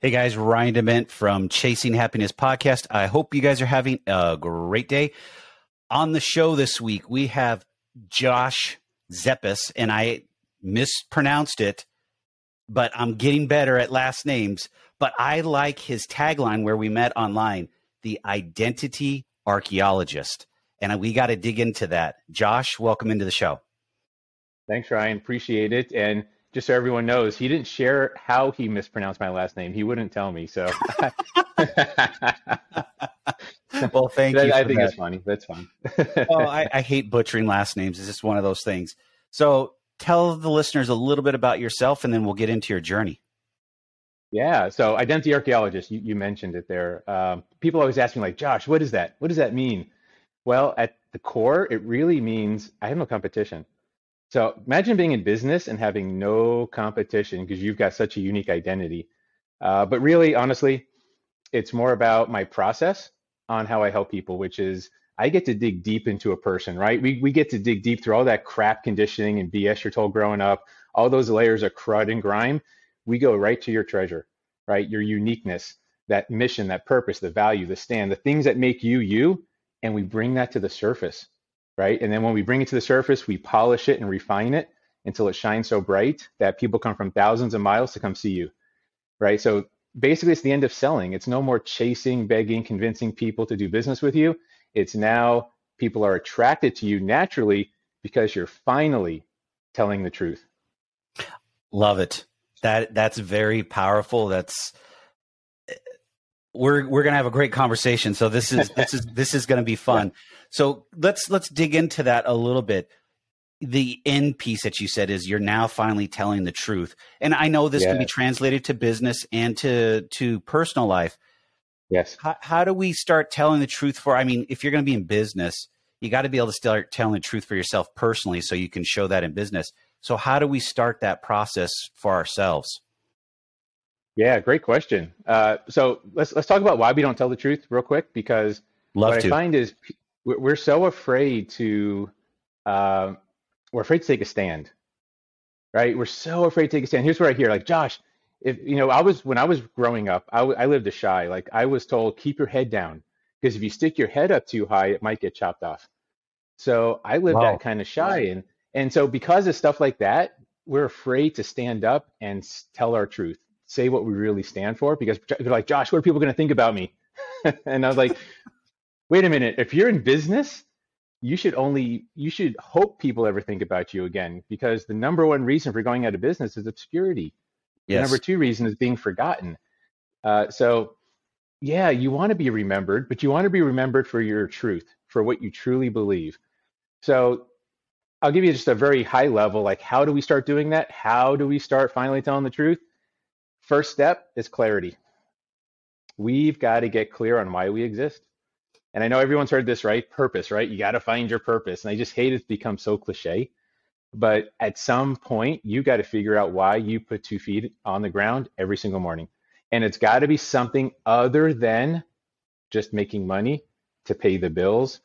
Hey guys, Ryan Dement from Chasing Happiness Podcast. I hope you guys are having a great day. On the show this week, we have Josh Zepess, and I mispronounced it, but I'm getting better at last names. But I like his tagline where we met online the identity archaeologist. And we got to dig into that. Josh, welcome into the show. Thanks, Ryan. Appreciate it. And just so everyone knows, he didn't share how he mispronounced my last name. He wouldn't tell me. So, well, thank you. I think that. it's funny. That's fine. well, I, I, hate butchering last names. It's just one of those things. So, tell the listeners a little bit about yourself, and then we'll get into your journey. Yeah. So, identity archaeologist. You, you mentioned it there. Um, people always ask me, like, Josh, what is that? What does that mean? Well, at the core, it really means I have no competition. So imagine being in business and having no competition because you've got such a unique identity. Uh, but really, honestly, it's more about my process on how I help people, which is I get to dig deep into a person, right? We, we get to dig deep through all that crap conditioning and BS you're told growing up, all those layers of crud and grime. We go right to your treasure, right? Your uniqueness, that mission, that purpose, the value, the stand, the things that make you you, and we bring that to the surface right? And then when we bring it to the surface, we polish it and refine it until it shines so bright that people come from thousands of miles to come see you, right? So basically, it's the end of selling. It's no more chasing, begging, convincing people to do business with you. It's now people are attracted to you naturally because you're finally telling the truth. Love it. That that's very powerful. That's we're we're gonna have a great conversation. So this is this is this is gonna be fun. So let's let's dig into that a little bit. The end piece that you said is you're now finally telling the truth, and I know this yeah. can be translated to business and to to personal life. Yes. How, how do we start telling the truth for? I mean, if you're going to be in business, you got to be able to start telling the truth for yourself personally, so you can show that in business. So how do we start that process for ourselves? Yeah, great question. Uh, so let's let's talk about why we don't tell the truth real quick because Love what to. I find is we're so afraid to uh, we're afraid to take a stand, right? We're so afraid to take a stand. Here's what I hear: like Josh, if you know, I was when I was growing up, I, I lived a shy. Like I was told, keep your head down because if you stick your head up too high, it might get chopped off. So I lived wow. that kind of shy, and and so because of stuff like that, we're afraid to stand up and tell our truth say what we really stand for because they're like, Josh, what are people going to think about me? and I was like, wait a minute. If you're in business, you should only you should hope people ever think about you again because the number one reason for going out of business is obscurity. Yes. The number two reason is being forgotten. Uh, so, yeah, you want to be remembered, but you want to be remembered for your truth, for what you truly believe. So, I'll give you just a very high level like, how do we start doing that? How do we start finally telling the truth? First step is clarity. We've got to get clear on why we exist. And I know everyone's heard this, right? Purpose, right? You got to find your purpose. And I just hate it's become so cliche. But at some point, you got to figure out why you put two feet on the ground every single morning. And it's got to be something other than just making money to pay the bills,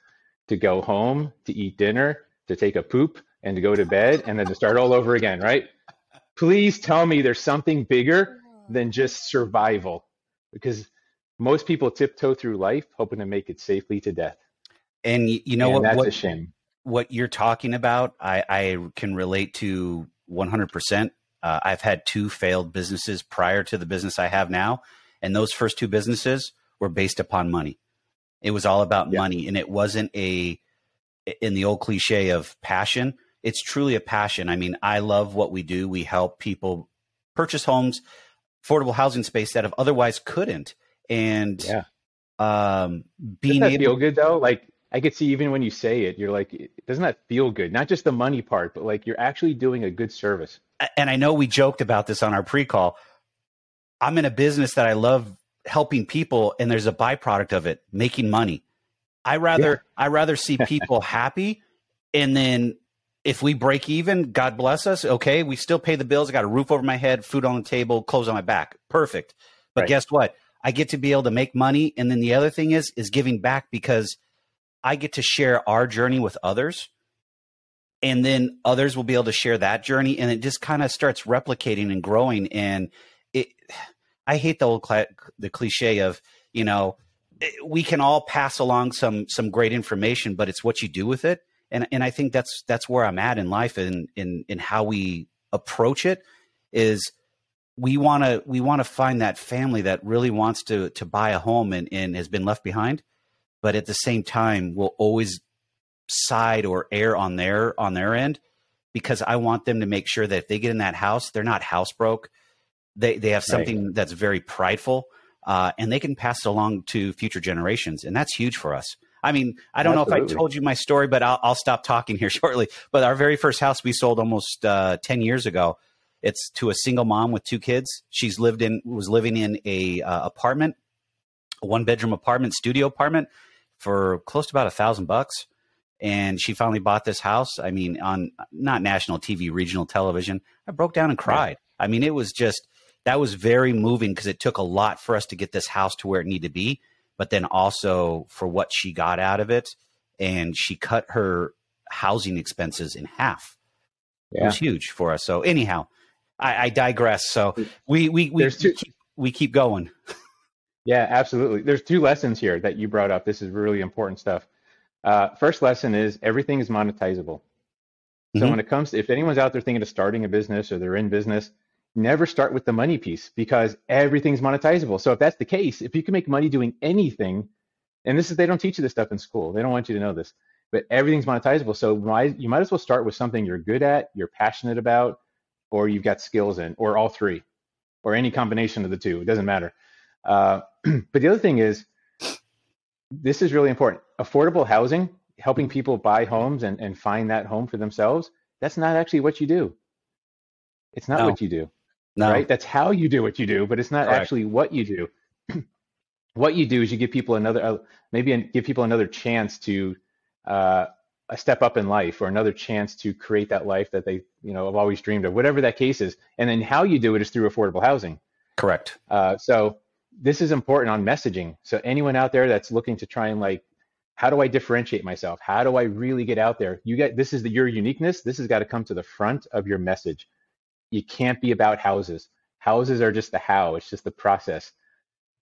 to go home, to eat dinner, to take a poop, and to go to bed, and then to start all over again, right? Please tell me there's something bigger than just survival because most people tiptoe through life hoping to make it safely to death. And you know and what? That's what, a shame. What you're talking about, I, I can relate to 100%. Uh, I've had two failed businesses prior to the business I have now. And those first two businesses were based upon money. It was all about yeah. money. And it wasn't a, in the old cliche of passion, it's truly a passion. I mean, I love what we do. We help people purchase homes affordable housing space that have otherwise couldn't. And yeah, um, being doesn't that able feel good though. Like I could see even when you say it, you're like, doesn't that feel good? Not just the money part, but like you're actually doing a good service. And I know we joked about this on our pre-call. I'm in a business that I love helping people, and there's a byproduct of it, making money. I rather yeah. I rather see people happy and then if we break even, God bless us. Okay, we still pay the bills. I got a roof over my head, food on the table, clothes on my back. Perfect. But right. guess what? I get to be able to make money, and then the other thing is is giving back because I get to share our journey with others, and then others will be able to share that journey, and it just kind of starts replicating and growing. And it, I hate the old cl- the cliche of you know eh, we can all pass along some some great information, but it's what you do with it. And and I think that's that's where I'm at in life and in in how we approach it is we want to we want to find that family that really wants to to buy a home and, and has been left behind but at the same time will always side or err on their on their end because I want them to make sure that if they get in that house, they're not house broke. They they have something right. that's very prideful, uh, and they can pass it along to future generations, and that's huge for us. I mean, I don't Absolutely. know if I told you my story, but I'll, I'll, stop talking here shortly. But our very first house we sold almost uh, ten years ago. It's to a single mom with two kids. She's lived in was living in a uh, apartment, a one bedroom apartment, studio apartment, for close to about a thousand bucks and she finally bought this house. I mean, on not national TV, regional television. I broke down and cried. I mean, it was just that was very moving because it took a lot for us to get this house to where it needed to be, but then also for what she got out of it, and she cut her housing expenses in half. Yeah. It was huge for us. So anyhow, I, I digress. So we we we, two- keep, we keep going. Yeah, absolutely. There's two lessons here that you brought up. This is really important stuff. Uh, first lesson is everything is monetizable. So mm-hmm. when it comes to, if anyone's out there thinking of starting a business or they're in business, never start with the money piece because everything's monetizable. So if that's the case, if you can make money doing anything, and this is they don't teach you this stuff in school. They don't want you to know this, but everything's monetizable. So might, you might as well start with something you're good at, you're passionate about, or you've got skills in, or all three, or any combination of the two. It doesn't matter. Uh, but the other thing is this is really important. Affordable housing, helping people buy homes and, and find that home for themselves, that's not actually what you do. It's not no. what you do. No. Right? That's how you do what you do, but it's not Correct. actually what you do. what you do is you give people another, uh, maybe give people another chance to uh, a step up in life or another chance to create that life that they, you know, have always dreamed of, whatever that case is. And then how you do it is through affordable housing. Correct. Uh, so this is important on messaging. So anyone out there that's looking to try and like, how do I differentiate myself? How do I really get out there? You get this is the, your uniqueness. This has got to come to the front of your message. You can't be about houses. Houses are just the how. It's just the process.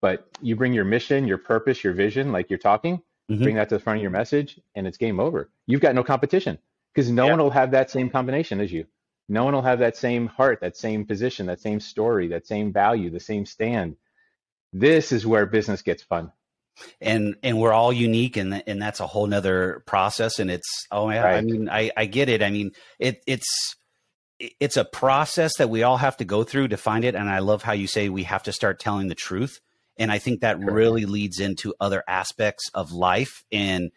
But you bring your mission, your purpose, your vision, like you're talking, mm-hmm. bring that to the front of your message, and it's game over. You've got no competition because no yeah. one will have that same combination as you. No one will have that same heart, that same position, that same story, that same value, the same stand this is where business gets fun. And and we're all unique, and and that's a whole nother process. And it's oh yeah, right. I mean I I get it. I mean it it's it's a process that we all have to go through to find it. And I love how you say we have to start telling the truth. And I think that Correct. really leads into other aspects of life and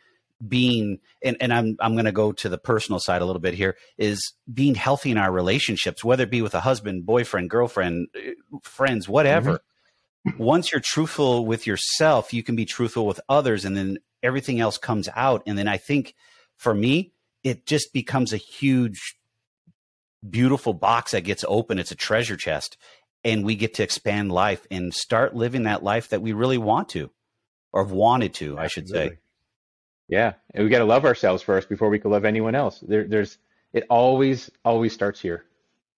being and, and I'm I'm gonna go to the personal side a little bit here, is being healthy in our relationships, whether it be with a husband, boyfriend, girlfriend, friends, whatever. Mm-hmm once you're truthful with yourself, you can be truthful with others, and then everything else comes out. And then I think for me, it just becomes a huge, beautiful box that gets open. It's a treasure chest. And we get to expand life and start living that life that we really want to or wanted to, I should say. Yeah. And we got to love ourselves first before we can love anyone else. There, there's, it always, always starts here.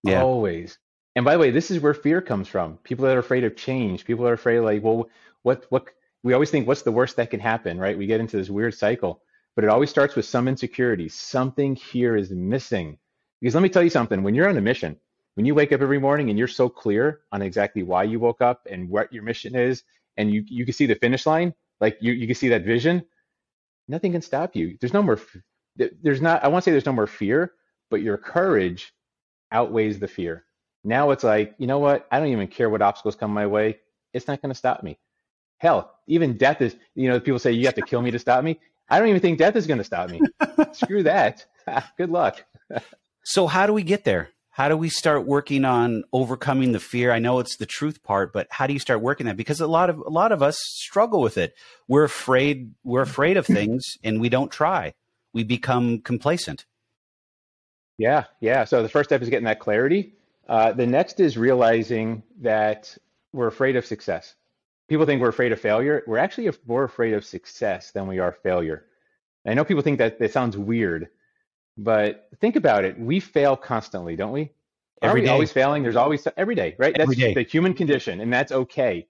Yeah. Always. And by the way, this is where fear comes from. People that are afraid of change. People that are afraid, like, well, what, what? We always think, what's the worst that can happen, right? We get into this weird cycle, but it always starts with some insecurity. Something here is missing. Because let me tell you something. When you're on a mission, when you wake up every morning and you're so clear on exactly why you woke up and what your mission is, and you you can see the finish line, like you you can see that vision, nothing can stop you. There's no more. There's not. I want to say there's no more fear, but your courage outweighs the fear. Now it's like, you know what? I don't even care what obstacles come my way. It's not going to stop me. Hell, even death is, you know, people say you have to kill me to stop me. I don't even think death is going to stop me. Screw that. Good luck. so, how do we get there? How do we start working on overcoming the fear? I know it's the truth part, but how do you start working that? Because a lot of a lot of us struggle with it. We're afraid. We're afraid of things, and we don't try. We become complacent. Yeah, yeah. So the first step is getting that clarity. Uh, the next is realizing that we're afraid of success. People think we're afraid of failure. We're actually more afraid of success than we are failure. I know people think that that sounds weird, but think about it. We fail constantly, don't we? Are we day. always failing? There's always every day, right? That's Every day. the human condition, and that's okay.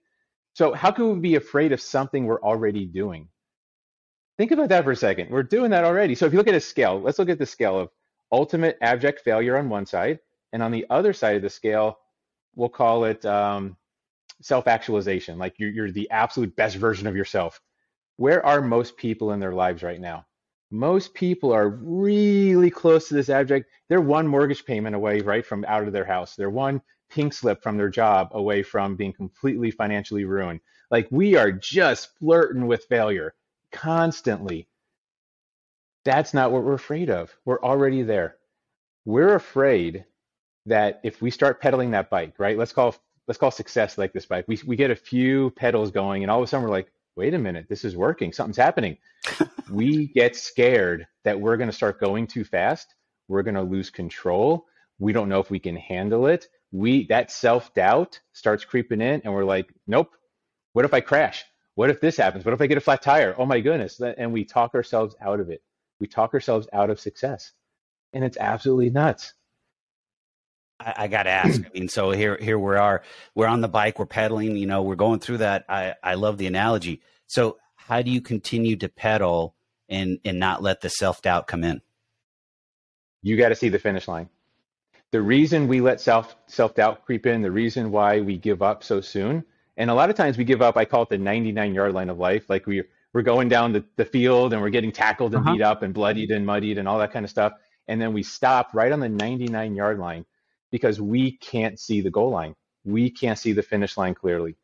So how can we be afraid of something we're already doing? Think about that for a second. We're doing that already. So if you look at a scale, let's look at the scale of ultimate abject failure on one side, and on the other side of the scale, we'll call it um, self-actualization. Like you're, you're the absolute best version of yourself. Where are most people in their lives right now? Most people are really close to this abject. They're one mortgage payment away, right, from out of their house. They're one pink slip from their job away from being completely financially ruined. Like we are just flirting with failure constantly. That's not what we're afraid of. We're already there. We're afraid that if we start pedaling that bike, right? Let's call let's call success like this bike. We we get a few pedals going, and all of a sudden we're like, wait a minute, this is working. Something's happening. we get scared that we're going to start going too fast. We're going to lose control. We don't know if we can handle it. We that self doubt starts creeping in, and we're like, nope. What if I crash? What if this happens? What if I get a flat tire? Oh my goodness! And we talk ourselves out of it. We talk ourselves out of success, and it's absolutely nuts. I, I got to ask. I mean, so here, here we are. We're on the bike. We're pedaling. You know, we're going through that. I, I love the analogy. So, how do you continue to pedal and and not let the self doubt come in? You got to see the finish line. The reason we let self self doubt creep in, the reason why we give up so soon, and a lot of times we give up. I call it the 99 yard line of life. Like we we're going down the, the field and we're getting tackled and Uh-huh. beat up and bloodied and muddied and all that kind of stuff, and then we stop right on the 99 yard line because we can't see the goal line. We can't see the finish line clearly.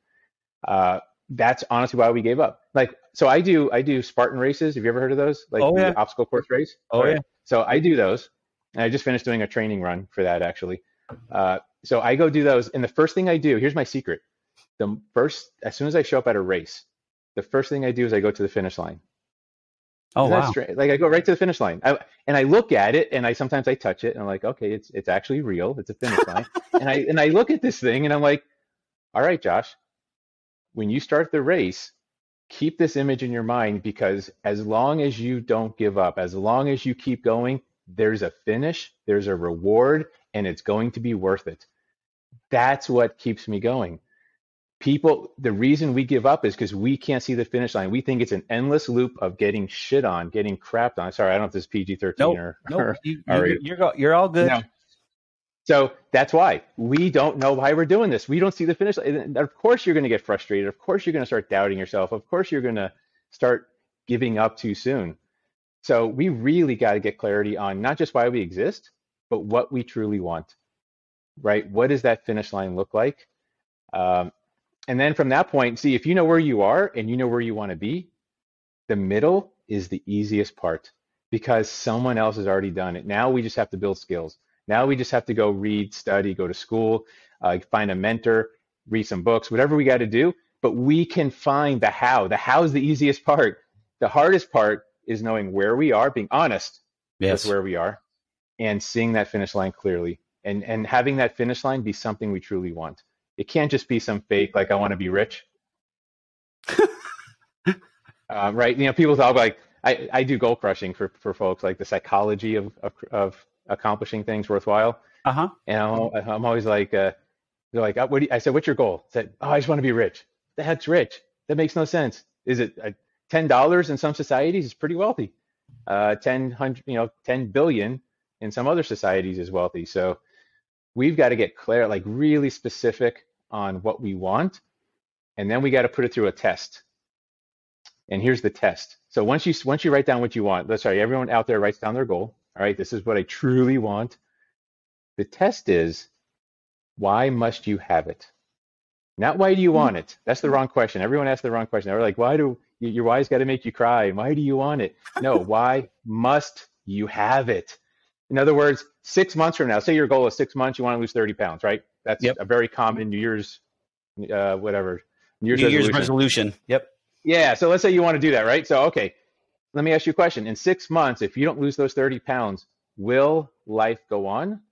Uh, that's honestly why we gave up. Like, so I do, I do Spartan races. Have you ever heard of those? Like Oh, the yeah. obstacle course race. Oh, right. yeah. So I do those. And I just finished doing a training run for that actually. Uh, so I go do those, and the first thing I do, here's my secret. The first, as soon as I show up at a race, the first thing I do is I go to the finish line. Oh wow! strange? Like I go right to the finish line, I, and I look at it, and I sometimes I touch it, and I'm like, okay, it's it's actually real. It's a finish line, and I and I look at this thing, and I'm like, all right, Josh, when you start the race, keep this image in your mind because as long as you don't give up, as long as you keep going, there's a finish, there's a reward, and it's going to be worth it. That's what keeps me going. People, the reason we give up is because we can't see the finish line. We think it's an endless loop of getting shit on, getting crapped on. Sorry, I don't know if this is PG 13 Nope, or, Nope, or you, all you, right. you're you're all good. no. So that's why we don't know why we're doing this. We don't see the finish line. And Of course, you're going to get frustrated. Of course, you're going to start doubting yourself. Of course, you're going to start giving up too soon. So we really got to get clarity on not just why we exist, but what we truly want, right? What does that finish line look like? Um, and then from that point, see if you know where you are and you know where you want to be, the middle is the easiest part because someone else has already done it. Now we just have to build skills. Now we just have to go read, study, go to school, uh, find a mentor, read some books, whatever we got to do. But we can find the how. The how is the easiest part. The hardest part is knowing where we are, being honest Yes. with where we are, and seeing that finish line clearly, and and having that finish line be something we truly want. It can't just be some fake like I want to be rich. uh, right? You know, people talk like I, I do goal crushing for, for folks, like the psychology of, of of accomplishing things worthwhile. Uh huh. And I'm, I'm always like, uh, they're like, uh, what do you, I said, what's your goal? I said, oh, I just want to be rich. Heck's rich? That makes no sense. Is it uh, ten dollars in some societies is pretty wealthy? Uh, ten hundred, you know, ten billion in some other societies is wealthy. So we've got to get clear, like really specific on what we want, and then we got to put it through a test. And here's the test. So once you once you write down what you want, let's sorry, everyone out there writes down their goal. All right, this is what I truly want. The test is why must you have it? Not why do you want it? That's the wrong question. Everyone asks the wrong question. They're like, why do your why's got to make you cry? Why do you want it? No, why must you have it? In other words, six months from now, say your goal is six months, you want to lose 30 pounds, right? That's Yep. a very common New Year's, uh, whatever, New Year's New Year's resolution. resolution. Yep. Yeah. So let's say you want to do that, right? So, okay, let me ask you a question. In six months, if you don't lose those 30 pounds, will life go on?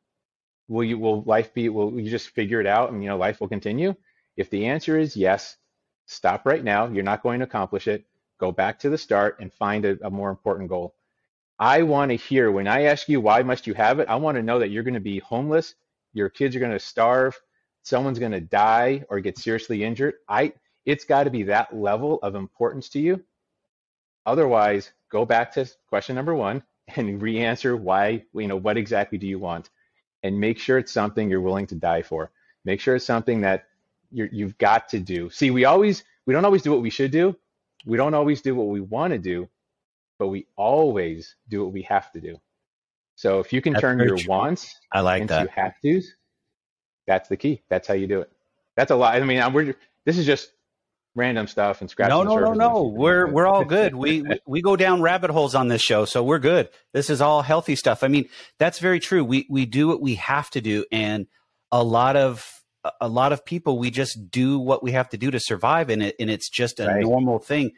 Will you, will life be, will you just figure it out and, you know, life will continue? If the answer is yes, stop right now. You're not going to accomplish it. Go back to the start and find a, a more important goal. I want to hear when I ask you, why must you have it? I want to know that you're going to be homeless your kids are going to starve, someone's going to die or get seriously injured, I it's got to be that level of importance to you. Otherwise, go back to question number 1 and re-answer why, you know, what exactly do you want? And make sure it's something you're willing to die for. Make sure it's something that you you've got to do. See, we always we don't always do what we should do. We don't always do what we want to do, but we always do what we have to do. So if you can That's turn your true. wants I like into that. have tos, that's the key. That's how you do it. That's a lot. I mean, I'm- we're this is just random stuff and scratching No, no, no, no. We're we're all good. We we- we go down rabbit holes on this show, so we're good. This is all healthy stuff. I mean, that's very true. We we do what we have to do, and a lot of a lot of people we just do what we have to do to survive, and it and it's just a Right. normal thing.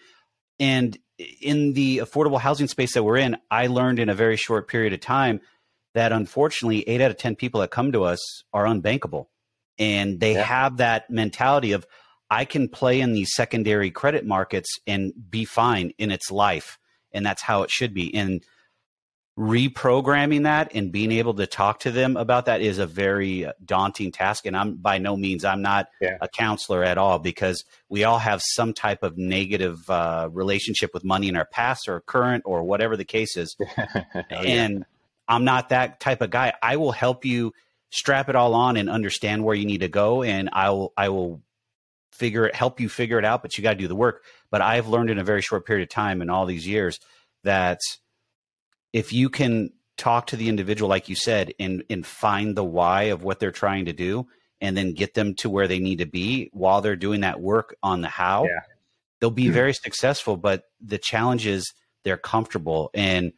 And in the affordable housing space that we're in, I learned in a very short period of time that unfortunately, eight out of ten people that come to us are unbankable, and they Yeah. have that mentality of I can play in these secondary credit markets and be fine in its life. And that's how it should be. And reprogramming that and being able to talk to them about that is a very daunting task. And I'm by no means, I'm not Yeah. a counselor at all because we all have some type of negative uh, relationship with money in our past or current or whatever the case is Oh, yeah. and I'm not that type of guy. I will help you strap it all on and understand where you need to go, and I will I will figure it, help you figure it out. But you got to do the work. But I've learned in a very short period of time in all these years that if you can talk to the individual, like you said, and and find the why of what they're trying to do, and then get them to where they need to be while they're doing that work on the how, Yeah. they'll be hmm. very successful. But the challenge is they're comfortable and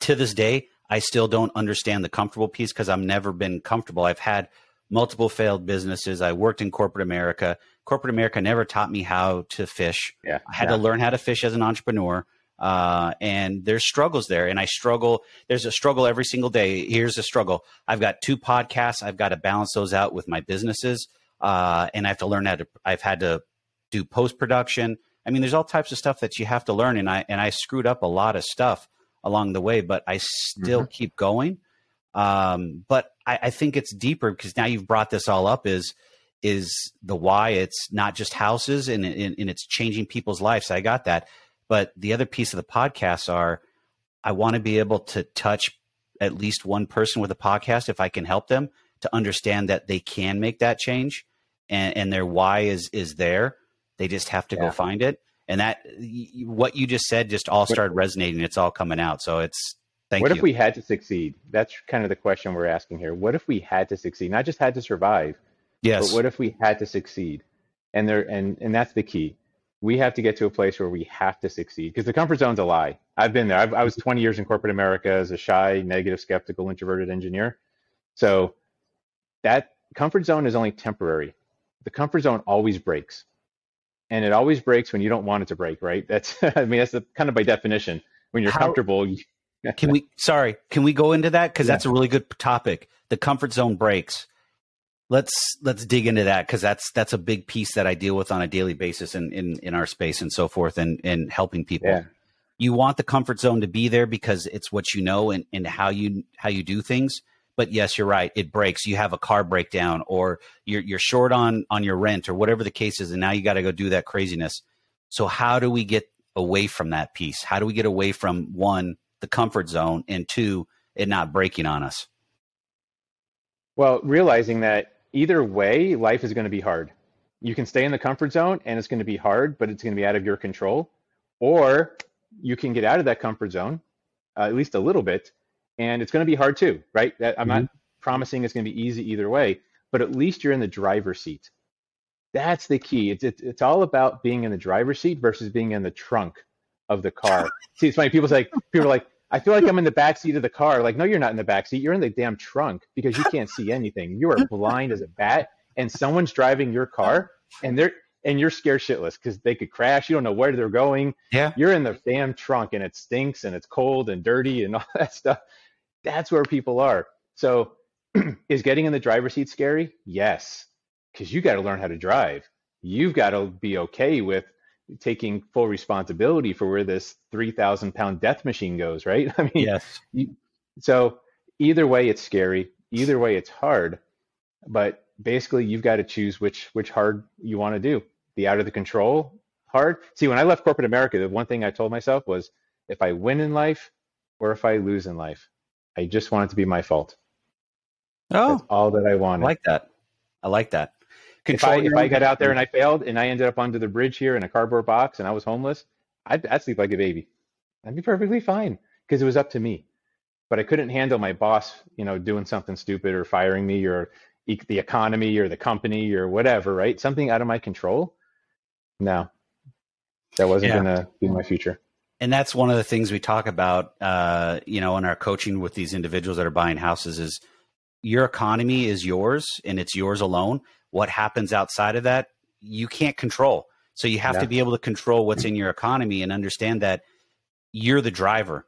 to this day, I still don't understand the comfortable piece because I've never been comfortable. I've had multiple failed businesses. I worked in corporate America. Corporate America never taught me how to fish. yeah. I had yeah. to learn how to fish as an entrepreneur. Uh, and there's struggles there. And I struggle. There's a struggle every single day. Here's a struggle. I've got two podcasts. I've got to balance those out with my businesses. Uh, and I have to learn how to, I've had to do post production. I mean, there's all types of stuff that you have to learn. And I, and I screwed up a lot of stuff along the way, but I still keep going. Um, but I, I think it's deeper because now you've brought this all up is, is the why it's not just houses and, and, and it's changing people's lives. I got that. But the other piece of the podcasts are I want to be able to touch at least one person with a podcast if I can help them to understand that they can make that change and, and their why is is there. They just have to Yeah. go find it. And that what you just said just all started resonating. It's all coming out. So it's thank what you. What if we had to succeed? That's kind of the question we're asking here. What if we had to succeed? Not just had to survive, yes. but what if we had to succeed? And there and and that's the key. We have to get to a place where we have to succeed because the comfort zone's a lie. I've been there. I've, I was 20 years in corporate America as a shy, negative, skeptical, introverted engineer. So that comfort zone is only temporary. The comfort zone always breaks, and it always breaks when you don't want it to break. Right? That's I mean that's the, kind of by definition. When you're How- comfortable, you, Can we? Sorry, can we go into that because Yeah. that's a really good topic. The comfort zone breaks. Let's let's dig into that because that's that's a big piece that I deal with on a daily basis in in, in our space and so forth and and helping people. Yeah. You want the comfort zone to be there because it's what you know and and how you how you do things. But yes, you're right. It breaks. You have a car breakdown, or you're you're short on on your rent, or whatever the case is, and now you got to go do that craziness. So how do we get away from that piece? How do we get away from one the comfort zone and two it not breaking on us? Well, realizing that either way, life is going to be hard. You can stay in the comfort zone and it's going to be hard, but it's going to be out of your control. Or you can get out of that comfort zone, uh, at least a little bit, and it's going to be hard too, right? That, I'm not promising it's going to be easy either way, but at least you're in the driver's seat. That's the key. It's, it's, it's all about being in the driver's seat versus being in the trunk of the car. See, it's funny. People say, people are like, I feel like I'm in the back seat of the car. Like, no, you're not in the back seat. You're in the damn trunk because you can't see anything. You are blind as a bat, and someone's driving your car, and they're and you're scared shitless because they could crash. You don't know where they're going. Yeah. You're in the damn trunk, and it stinks, and it's cold and dirty, and all that stuff. That's where people are. So, is getting in the driver's seat scary? Yes, because you got to learn how to drive. You've got to be okay with taking full responsibility for where this 3,000 pound death machine goes, right? I mean, Yes. so either way, it's scary. either way, it's hard. But basically, you've got to choose which which hard you want to do. The out of the control hard. See, when I left corporate America, the one thing I told myself was, if I win in life or if I lose in life, I just want it to be my fault. Oh, That's all that I wanted. I like that. I like that. If I, if I got out there and I failed and I ended up under the bridge here in a cardboard box and I was homeless, I'd, I'd sleep like a baby. I'd be perfectly fine because it was up to me. But I couldn't handle my boss, you know, doing something stupid or firing me or e- the economy or the company or whatever, right? Something out of my control. No, that wasn't Yeah. going to be my future. and that's one of the things we talk about uh, you know in our coaching with these individuals that are buying houses is your economy is yours and it's yours alone what happens outside of that you can't control so you have Yeah. to be able to control what's in your economy and understand that you're the driver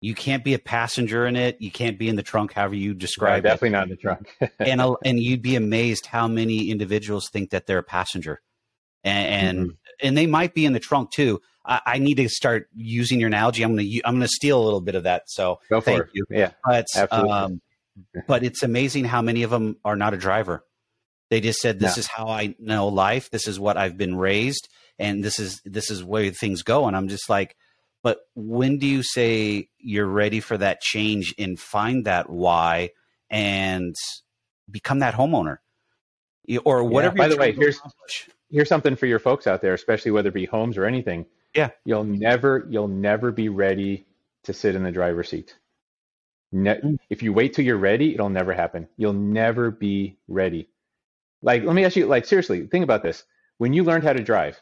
you can't be a passenger in it you can't be in the trunk however you describe it definitely not in the trunk. and and you'd be amazed how many individuals think that they're a passenger, and and, Mm-hmm. and they might be in the trunk too. I, I need to start using your analogy. I'm gonna I'm gonna steal a little bit of that. So Go for thank it. you. Yeah, But Absolutely. um, but it's amazing how many of them are not a driver. They just said, "This Yeah. is how I know life. This is what I've been raised, and this is this is where things go." And I'm just like, but when do you say you're ready for that change and find that why and become that homeowner or whatever? By the way, here's- accomplish? here's something for your folks out there, especially whether it be homes or anything. Yeah. You'll never you'll never be ready to sit in the driver's seat. Ne- Mm. if you wait till you're ready, it'll never happen. You'll never be ready. Like, let me ask you, like, seriously, think about this. When you learned how to drive,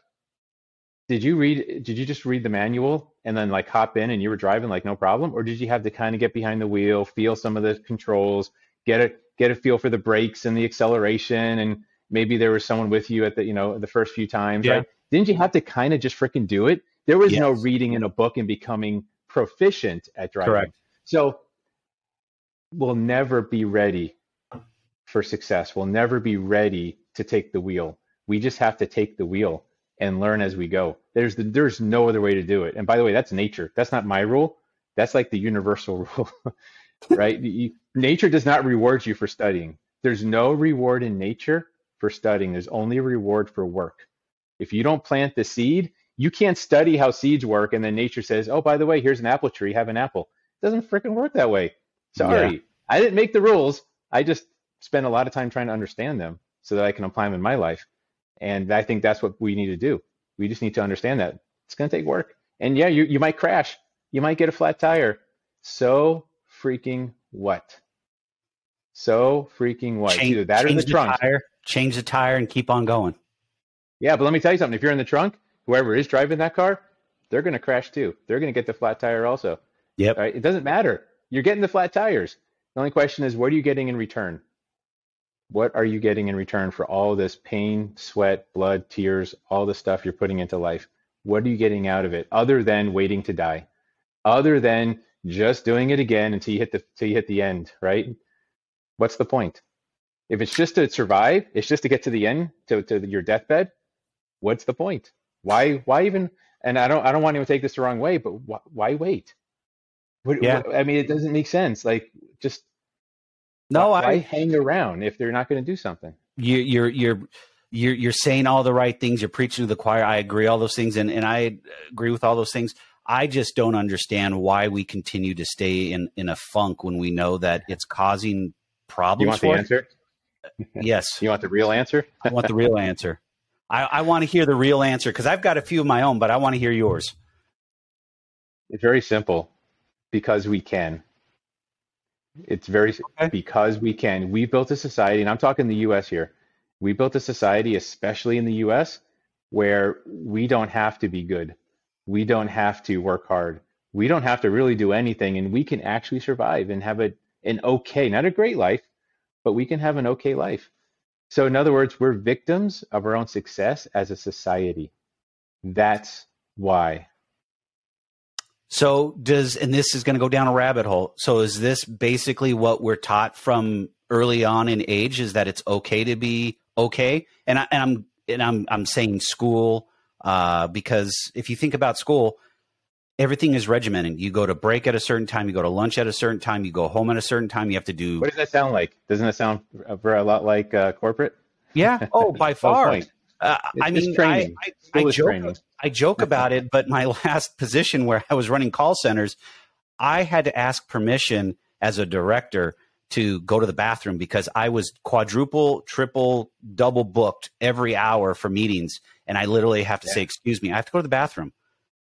did you read, did you just read the manual and then like hop in and you were driving like no problem? Or did you have to kind of get behind the wheel, feel some of the controls, get a, get a feel for the brakes and the acceleration? And maybe there was someone with you at the, you know, the first few times, Yeah. right? Didn't you have to kind of just freaking do it? There was no reading in a book and becoming proficient at driving. Correct. So we'll never be ready for success. We'll never be ready to take the wheel. We just have to take the wheel and learn as we go. There's the, there's no other way to do it. And by the way, that's nature. That's not my rule. That's like the universal rule, right? You- nature does not reward you for studying. There's no reward in nature for studying. There's only a reward for work. If you don't plant the seed, you can't study how seeds work and then nature says, "Oh, by the way, here's an apple tree, have an apple." It doesn't freaking work that way. Sorry. I didn't make the rules. I just spend a lot of time trying to understand them so that I can apply them in my life. And I think that's what we need to do. We just need to understand that it's going to take work. And yeah, you, you might crash. You might get a flat tire. So freaking what? So freaking what? Change, either that or change the trunk. tire, change the tire, and keep on going. Yeah, but let me tell you something. If you're in the trunk, whoever is driving that car, they're going to crash too. They're going to get the flat tire also. Yep. Right? It doesn't matter. You're getting the flat tires. The only question is, what are you getting in return? What are you getting in return for all this pain, sweat, blood, tears, all the stuff you're putting into life? What are you getting out of it other than waiting to die? Other than just doing it again until you hit the until you hit the end, right? What's the point? If it's just to survive, it's just to get to the end, to, to your deathbed, what's the point? Why why even and I don't I don't want anyone to take this the wrong way, but why, why wait? What, Yeah. what- I mean, it doesn't make sense. Like, just No, why, why I hang around if they're not going to do something? you, you're you're you're you're saying all the right things. You're preaching to the choir. I agree all those things, and and I agree with all those things. I just don't understand why we continue to stay in in a funk when we know that it's causing problems. You want the us. answer? Yes, You want the real answer? I want the real answer. I, I want to hear the real answer because I've got a few of my own, but I want to hear yours. It's very simple. Because we can. It's very Okay. because we can. We built a society, and I'm talking the U.S. here. We built a society, especially in the U.S., where we don't have to be good. We don't have to work hard. We don't have to really do anything, and we can actually survive and have a, an okay, not a great life, but we can have an okay life. So, in other words, we're victims of our own success as a society. That's why. So does and this is going to go down a rabbit hole. So is this basically what we're taught from early on in age is that it's okay to be okay? And I, and I'm and I'm I'm saying school uh, because if you think about school, everything is regimented. You go to break at a certain time, you go to lunch at a certain time, you go home at a certain time. You have to do. What does that sound like? Doesn't that sound for a lot like uh, corporate? Yeah. Oh, by far. Uh, I mean, I, I, I joke, I joke about it, but my last position where I was running call centers, I had to ask permission as a director to go to the bathroom because I was quadruple, triple, double booked every hour for meetings. And I literally have to yeah. say, Excuse me, I have to go to the bathroom.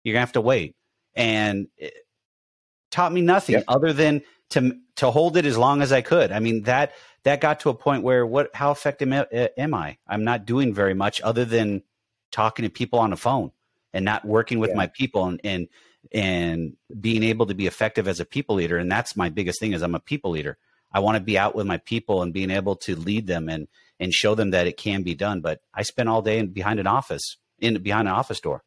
You're going to have to wait. And it taught me nothing yep. other than to, to hold it as long as I could. I mean, that, that got to a point where what, how effective eh, am I? I'm not doing very much other than talking to people on the phone and not working with yeah. my people and, and, and being able to be effective as a people leader. And that's my biggest thing is I'm a people leader. I want to be out with my people and being able to lead them and and show them that it can be done. But I spend all day in, behind an office, in behind an office door.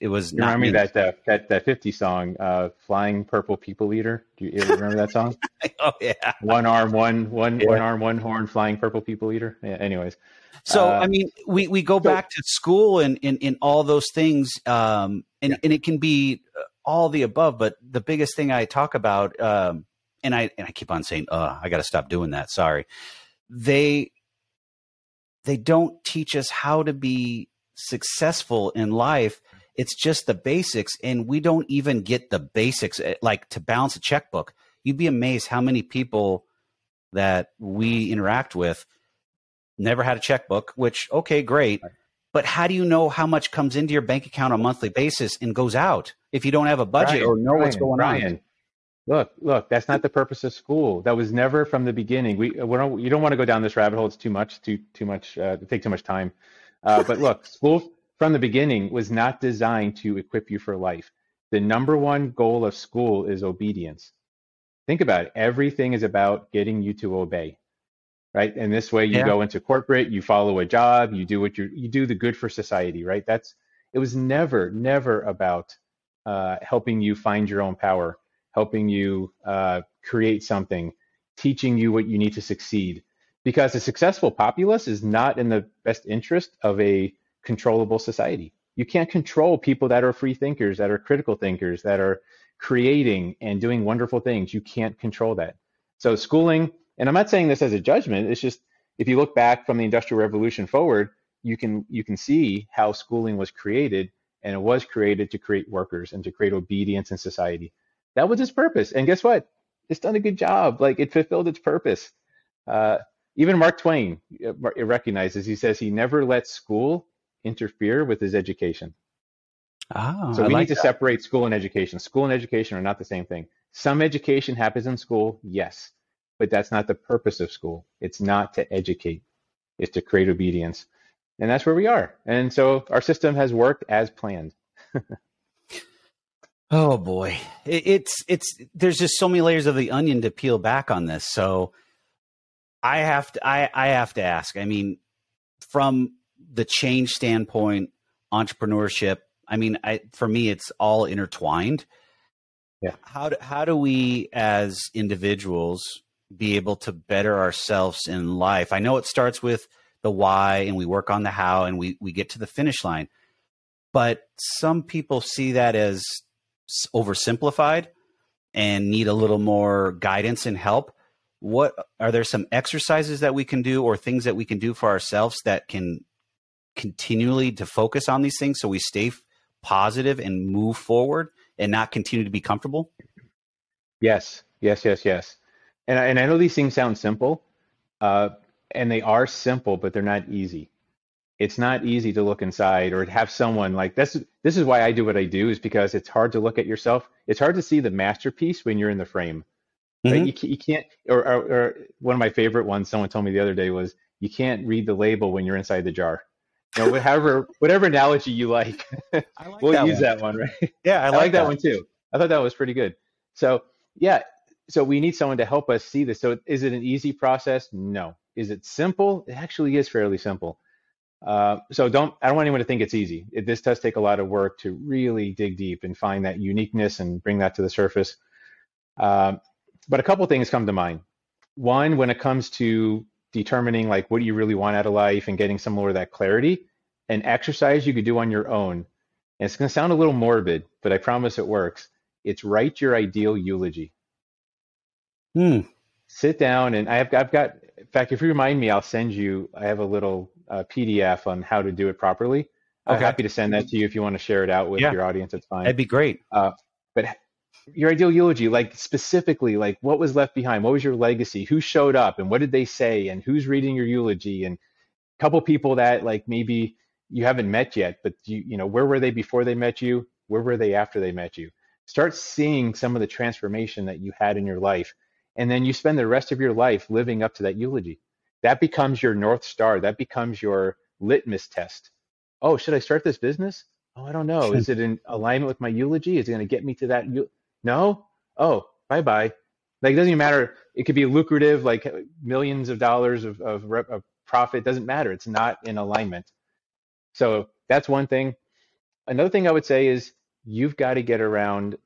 It was you not remember me. that, uh, that that fifty song, uh, "Flying Purple People Leader." Do you remember that song? oh yeah. One arm, one one yeah. one arm, one horn, flying purple people leader. Yeah, anyways. So uh, I mean, we we go so, back to school and in in all those things, um, and yeah. and it can be all the above. But the biggest thing I talk about, um, and I and I keep on saying, "Uh, I got to stop doing that." Sorry. They they don't teach us how to be successful in life. It's just the basics, and we don't even get the basics, eh, like to balance a checkbook. You'd be amazed how many people that we interact with never had a checkbook. Which okay, great, but how do you know how much comes into your bank account on a monthly basis and goes out if you don't have a budget or know what's going on? Look, look, that's not the purpose of school. That was never from the beginning. We, we don't, you don't want to go down this rabbit hole. It's too much, too, too much, uh, take too much time. Uh, but look, school from the beginning was not designed to equip you for life. The number one goal of school is obedience. Think about it. Everything is about getting you to obey, right? And this way, you yeah. go into corporate, you follow a job, you do what you you do the good for society, right? That's it was never, never about uh, helping you find your own power helping you uh, create something, teaching you what you need to succeed. Because a successful populace is not in the best interest of a controllable society. You can't control people that are free thinkers, that are critical thinkers, that are creating and doing wonderful things. You can't control that. So, schooling, and I'm not saying this as a judgment, it's just if you look back from the Industrial Revolution forward, you can you can see how schooling was created and it was created to create workers and to create obedience in society that was its purpose. And guess what? It's done a good job. Like it fulfilled its purpose. Uh, even Mark Twain uh, recognizes, he says he never let school interfere with his education. Oh, so we like need to that. separate school and education. School and education are not the same thing. Some education happens in school, yes, but that's not the purpose of school. It's not to educate, it's to create obedience. And that's where we are. And so our system has worked as planned. Oh boy, it, it's it's there's just so many layers of the onion to peel back on this. So I have to I I have to ask. I mean, from the change standpoint, entrepreneurship. I mean, I for me, it's all intertwined. Yeah. How do, how do we as individuals be able to better ourselves in life? I know it starts with the why, and we work on the how, and we we get to the finish line. But some people see that as oversimplified and need a little more guidance and help what are there some exercises that we can do or things that we can do for ourselves that can continually to focus on these things so we stay positive and move forward and not continue to be comfortable? Yes. Yes yes yes. And I, and I know these things sound simple uh, and they are simple but they're not easy. It's not easy to look inside or have someone like this this is why I do what I do is because it's hard to look at yourself. It's hard to see the masterpiece when you're in the frame. Mm-hmm. you, you can't or, or, or, one of my favorite ones someone told me the other day was you can't read the label when you're inside the jar know whatever whatever analogy you like, like we'll that use one. that one right yeah I, I like, like that. that one too I thought that was pretty good so yeah so we need someone to help us see this so is it an easy process no is it simple it actually is fairly simple uh, so don't I don't want anyone to think it's easy. It, this does take a lot of work to really dig deep and find that uniqueness and bring that to the surface. Um, but a couple things come to mind. One, when it comes to determining like what do you really want out of life and getting some more of that clarity, an exercise you could do on your own And it's going to sound a little morbid, but I promise it works. It's write your ideal eulogy. Hmm. Sit down and I have I've got in fact if you remind me I'll send you I have a little uh, PDF on how to do it properly. I'm happy to send that to you if you want to share it out with Yeah. your audience. It's fine. That'd be great. Uh, your ideal eulogy, like specifically, like what was left behind? What was your legacy? Who showed up and what did they say? And who's reading your eulogy? And a couple people that like maybe you haven't met yet, but you you know where were they before they met you? Where were they after they met you? Start seeing some of the transformation that you had in your life, and then you spend the rest of your life living up to that eulogy. That becomes your north star. That becomes your litmus test. Oh, should I start this business? Oh, I don't know. Is it in alignment with my eulogy? Is it going to get me to that? Eu- no. Oh, bye bye. Like it doesn't even matter. It could be lucrative, like millions of dollars of of, rep, of profit. Doesn't matter. It's not in alignment. So that's one thing. Another thing I would say is you've got to get around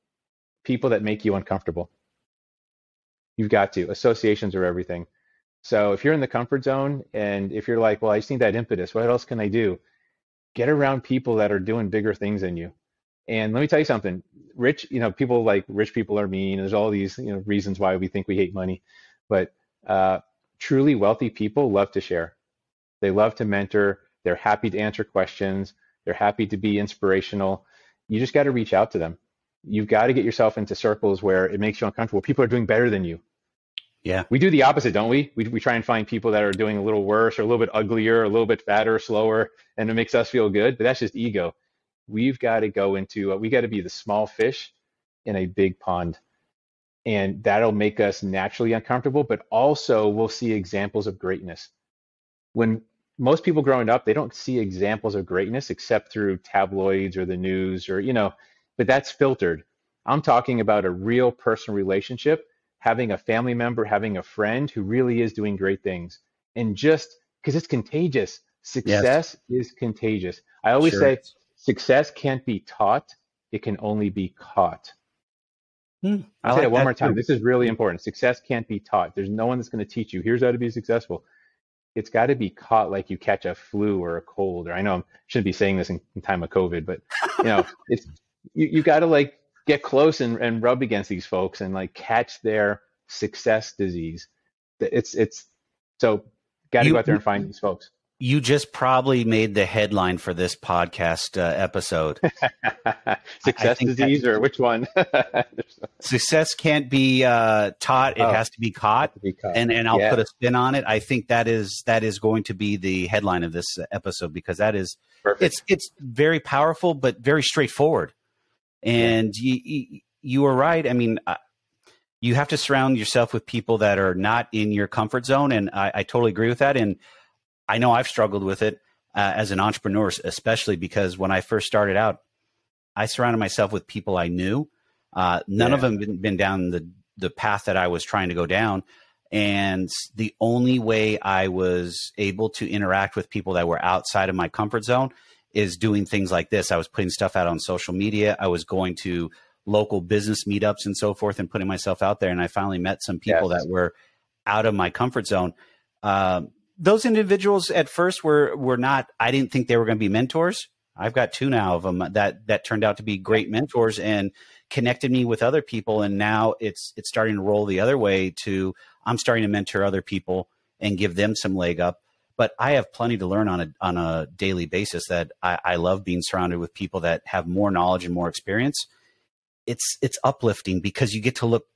people that make you uncomfortable. You've got to. Associations are everything. So if you're in the comfort zone and if you're like, well, I just need that impetus, what else can I do? Get around people that are doing bigger things than you. And let me tell you something. Rich, you know, people like rich people are mean. There's all these, you know, reasons why we think we hate money. But uh, truly wealthy people love to share. They love to mentor. They're happy to answer questions. They're happy to be inspirational. You just got to reach out to them. You've got to get yourself into circles where it makes you uncomfortable. People are doing better than you. Yeah. We do the opposite, don't we? We, we try and find people that are doing a little worse or a little bit uglier, a little bit fatter, slower, and it makes us feel good. But that's just ego. We've got to go into, uh, we got to be the small fish in a big pond. And that'll make us naturally uncomfortable, but also we'll see examples of greatness. When most people growing up, they don't see examples of greatness except through tabloids or the news or, you know, but that's filtered. I'm talking about a real personal relationship having a family member, having a friend who really is doing great things. And just because it's contagious, success is contagious. I always Sure. say success can't be taught, it can only be caught. Hmm. I'll say like it one more time. too. This is really important. Success can't be taught. There's no one that's going to teach you. Here's how to be successful. It's got to be caught like you catch a flu or a cold. Or I know I shouldn't be saying this in, in time of COVID, but you know, it's you, you got to like get close and, and rub against these folks and like catch their success disease. It's it's so got to go out there and find these folks. You just probably made the headline for this podcast uh, episode. success disease or which one? Success can't be uh, taught; it Oh. has to be caught. Be caught. And and I'll Yeah. put a spin on it. I think that is that is going to be the headline of this episode because that is Perfect. it's it's very powerful but very straightforward. And you, you you are right. I mean, uh, you have to surround yourself with people that are not in your comfort zone, and I, I totally agree with that. And I know I've struggled with it uh, as an entrepreneur, especially because when I first started out, I surrounded myself with people I knew. Uh, none of them been, been down the the path that I was trying to go down, and the only way I was able to interact with people that were outside of my comfort zone is doing things like this. I was putting stuff out on social media. I was going to local business meetups and so forth and putting myself out there. And I finally met some people Yes. that were out of my comfort zone. Um, those individuals at first were were not. I didn't think they were going to be mentors. I've got two now of them that that turned out to be great mentors and connected me with other people. And now it's it's starting to roll the other way. To I'm starting to mentor other people and give them some leg up. But I have plenty to learn on a on a daily basis. That I, I love being surrounded with people that have more knowledge and more experience. It's it's uplifting because you get to look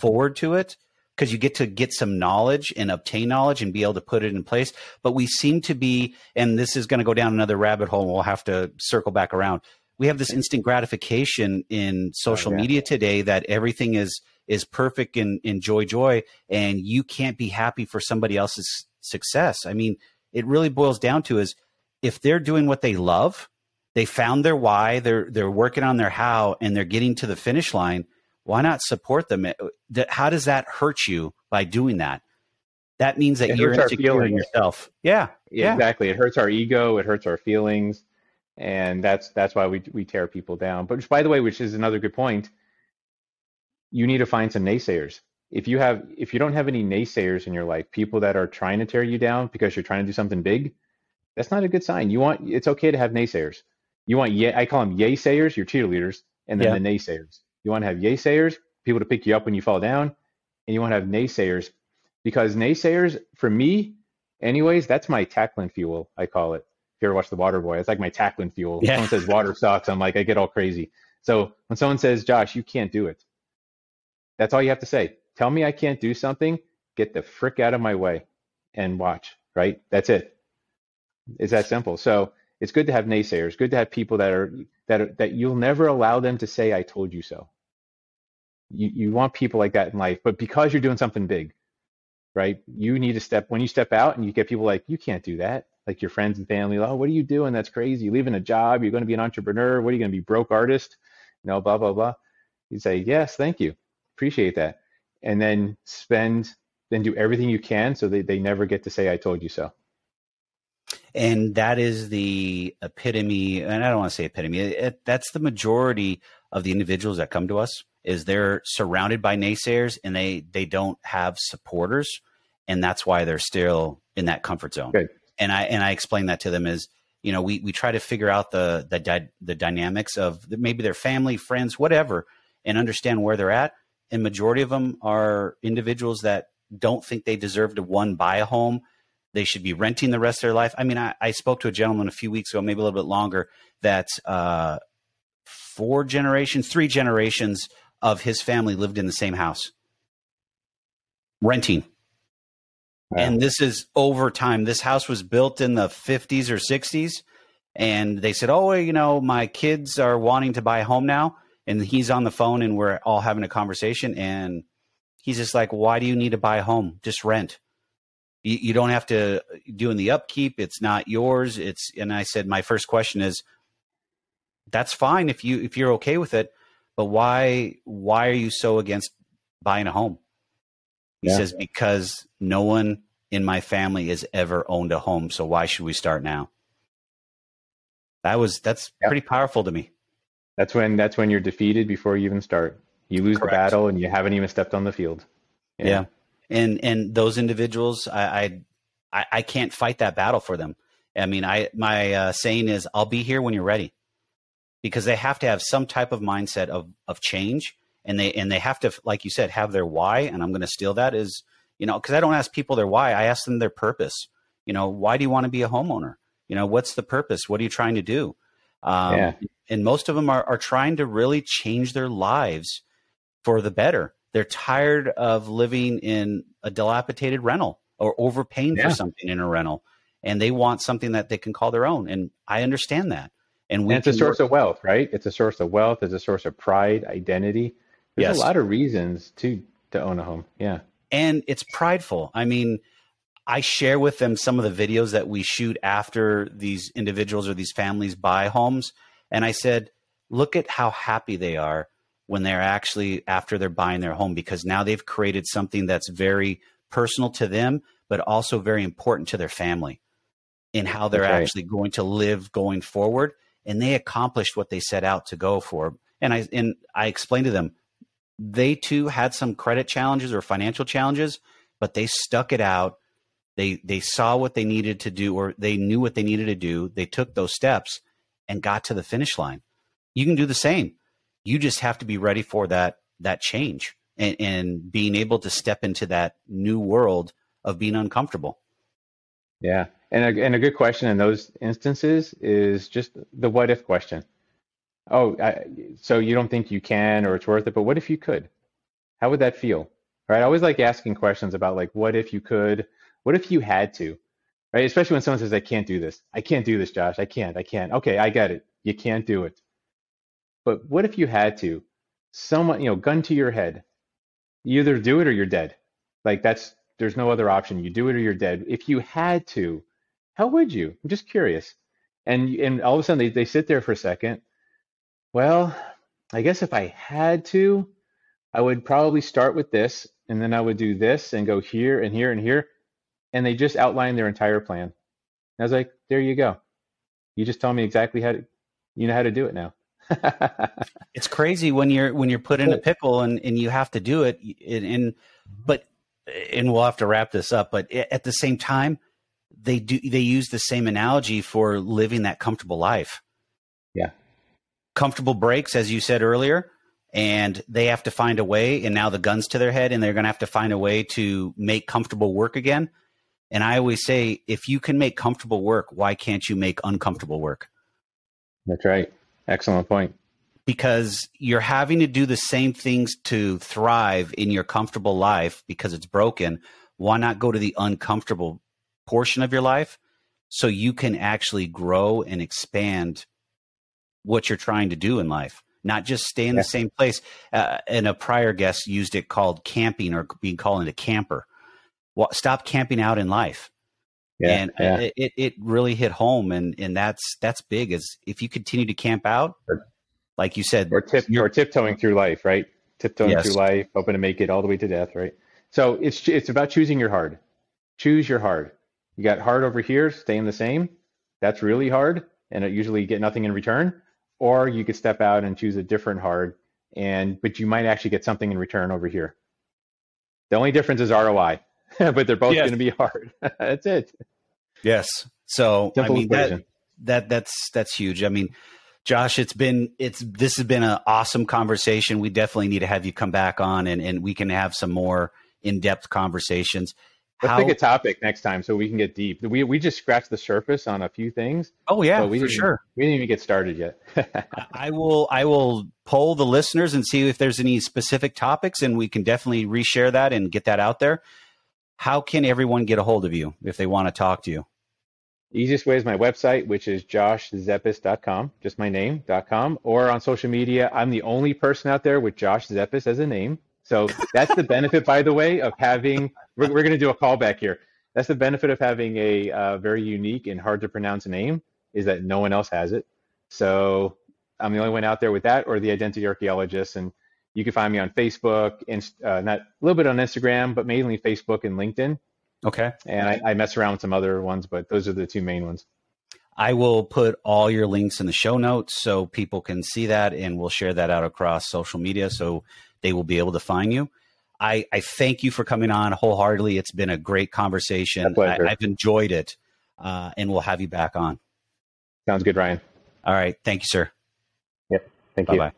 forward to it because you get to get some knowledge and obtain knowledge and be able to put it in place. But we seem to be, and this is going to go down another rabbit hole. And we'll have to circle back around. We have this instant gratification in social Oh, yeah. media today that everything is is perfect and, and joy joy, and you can't be happy for somebody else's success. I mean, it really boils down to is if they're doing what they love, they found their why, they're they're working on their how, and they're getting to the finish line. Why not support them? How does that hurt you by doing that? That means that It you're insecure in yourself. Yeah, yeah. Exactly. It hurts our ego. It hurts our feelings, and that's that's why we we tear people down. But which, by the way, which is another good point. You need to find some naysayers. If you have if you don't have any naysayers in your life, people that are trying to tear you down because you're trying to do something big, that's not a good sign. You want it's okay to have naysayers. You want yeah, I call them yay sayers, your cheerleaders, and then Yeah. the naysayers. You want to have yay sayers, people to pick you up when you fall down, and you want to have naysayers because naysayers, for me, anyways, that's my tackling fuel. I call it. If you ever watch The Water Boy, it's like my tackling fuel. Yeah. Someone says water sucks, I'm like I get all crazy. So when someone says, Josh, you can't do it, that's all you have to say. Tell me I can't do something, get the frick out of my way and watch, right? That's it. It's that simple. So it's good to have naysayers, good to have people that are that are, that you'll never allow them to say I told you so. You you want people like that in life, but because you're doing something big, right? You need to step when you step out and you get people like you can't do that. Like your friends and family, oh, what are you doing? That's crazy. You're leaving a job. You're going to be an entrepreneur. What are you going to be, broke artist? You know, blah blah blah. You say yes, thank you, appreciate that, and then spend, then do everything you can so they they never get to say I told you so. And that is the epitome and i don't want to say epitome it, that's the majority of the individuals that come to us is they're surrounded by naysayers and they they don't have supporters and that's why they're still in that comfort zone Good. and i and i explain that to them is you know we we try to figure out the the the dynamics of maybe their family friends whatever and understand where they're at and majority of them are individuals that don't think they deserve to one buy a home they should be renting the rest of their life. I mean, I, I spoke to a gentleman a few weeks ago, maybe a little bit longer, that uh, four generations, three generations of his family lived in the same house, renting. Wow. And this is over time. This house was built in the 50s or 60s. And they said, Oh, you know, my kids are wanting to buy a home now. And he's on the phone and we're all having a conversation. And he's just like, Why do you need to buy a home? Just rent you, you don't have to doing the upkeep it's not yours it's and i said my first question is that's fine if you if you're okay with it but why why are you so against buying a home he Yeah. says because no one in my family has ever owned a home so why should we start now that was that's Yeah. pretty powerful to me That's when that's when you're defeated before you even start. You lose Correct. the battle and you haven't even stepped on the field. yeah, and and those individuals I, I i can't fight that battle for them. I mean i my uh, saying is i'll be here when you're ready. Because they have to have some type of mindset of of change. And they and they have to like you said have their why. And i'm going to steal that is you know because i don't ask people their why. I ask them their purpose. You know why do you want to be a homeowner? You know what's the purpose? What are you trying to do? Um, Yeah. and most of them are, are trying to really change their lives for the better they're tired of living in a dilapidated rental or overpaying Yeah. for something in a rental and they want something that they can call their own and i understand that and we And it's a source work- of wealth, right? It's a source of wealth. It's a source of pride, identity. There's Yes. a lot of reasons to to own a home. Yeah. and it's prideful. I mean, I share with them some of the videos that we shoot after these individuals or these families buy homes, and I said, look at how happy they are when they're actually after they're buying their home because now they've created something that's very personal to them, but also very important to their family in how they're right. actually going to live going forward. And they accomplished what they set out to go for. And I and I explained to them, they too had some credit challenges or financial challenges, but they stuck it out. They they saw what they needed to do, or they knew what they needed to do. They took those steps and got to the finish line. You can do the same. You just have to be ready for that that change and, and being able to step into that new world of being uncomfortable. Yeah. And a, and a good question in those instances is just the what if question. Oh, I, so you don't think you can or it's worth it, but what if you could? How would that feel? Right? I always like asking questions about like what if you could, what if you had to? Right? Especially when someone says I can't do this. I can't do this, Josh. I can't. I can't. Okay, I get it. You can't do it. But what if you had to? Someone, you know, gun to your head. You either do it or you're dead. Like that's there's no other option. You do it or you're dead. If you had to, how would you? I'm just curious. And and all of a sudden they, they sit there for a second. Well, I guess if I had to, I would probably start with this, and then I would do this and go here and here and here. And they just outlined their entire plan. And I was like, there you go. You just tell me exactly how to you know how to do it now. It's crazy when you're when you're put in a pickle and, and you have to do it. And, and mm-hmm. but and we'll have to wrap this up. But at the same time, they do they use the same analogy for living that comfortable life. Yeah. Comfortable breaks, as you said earlier, and they have to find a way. And now the gun's to their head, and they're going to have to find a way to make comfortable work again. And I always say, if you can make comfortable work, why can't you make uncomfortable work? That's right. Excellent point. Because you're having to do the same things to thrive in your comfortable life because it's broken. Why not go to the uncomfortable portion of your life so you can actually grow and expand what you're trying to do in life? Not just stay in yeah. the same place. Uh, and a prior guest used it called camping or being called a camper well, stop camping out in life. Yeah, and uh, yeah. It, it really hit home, and and that's that's big. Is if you continue to camp out, like you said, or tip or tiptoeing through life, right? Tiptoeing yes. through life, hoping to make it all the way to death, right? So it's it's about choosing your hard. Choose your hard. You got hard over here, staying the same. That's really hard, and it usually get nothing in return. Or you could step out and choose a different hard, and but you might actually get something in return over here. The only difference is ROI. but they're both yes. going to be hard. that's it. Yes. So Simple I mean that, that that's that's huge. I mean, Josh, it's been it's this has been an awesome conversation. We definitely need to have you come back on and and we can have some more in depth conversations. Let's How, pick a topic next time so we can get deep. We we just scratched the surface on a few things. Oh yeah, we for sure. We didn't even get started yet. I will I will poll the listeners and see if there's any specific topics, and we can definitely reshare that and get that out there how can everyone get a hold of you if they want to talk to you? easiest way is my website, which is joshzepess.com, just my name.com, or on social media. I'm the only person out there with Josh Zepess as a name. So that's the benefit, by the way, of having, we're, we're going to do a callback here. That's the benefit of having a uh, very unique and hard to pronounce name is that no one else has it. So I'm the only one out there with that or the identity archaeologist. And you can find me on Facebook and uh, not a little bit on Instagram, but mainly Facebook and LinkedIn. Okay. And I, I mess around with some other ones, but those are the two main ones. I will put all your links in the show notes so people can see that, and we'll share that out across social media so they will be able to find you. I, I thank you for coming on wholeheartedly. It's been a great conversation. I, have enjoyed it, uh, and we'll have you back on. Sounds good, Ryan. All right. Thank you, sir. Yep. Thank Bye-bye. you.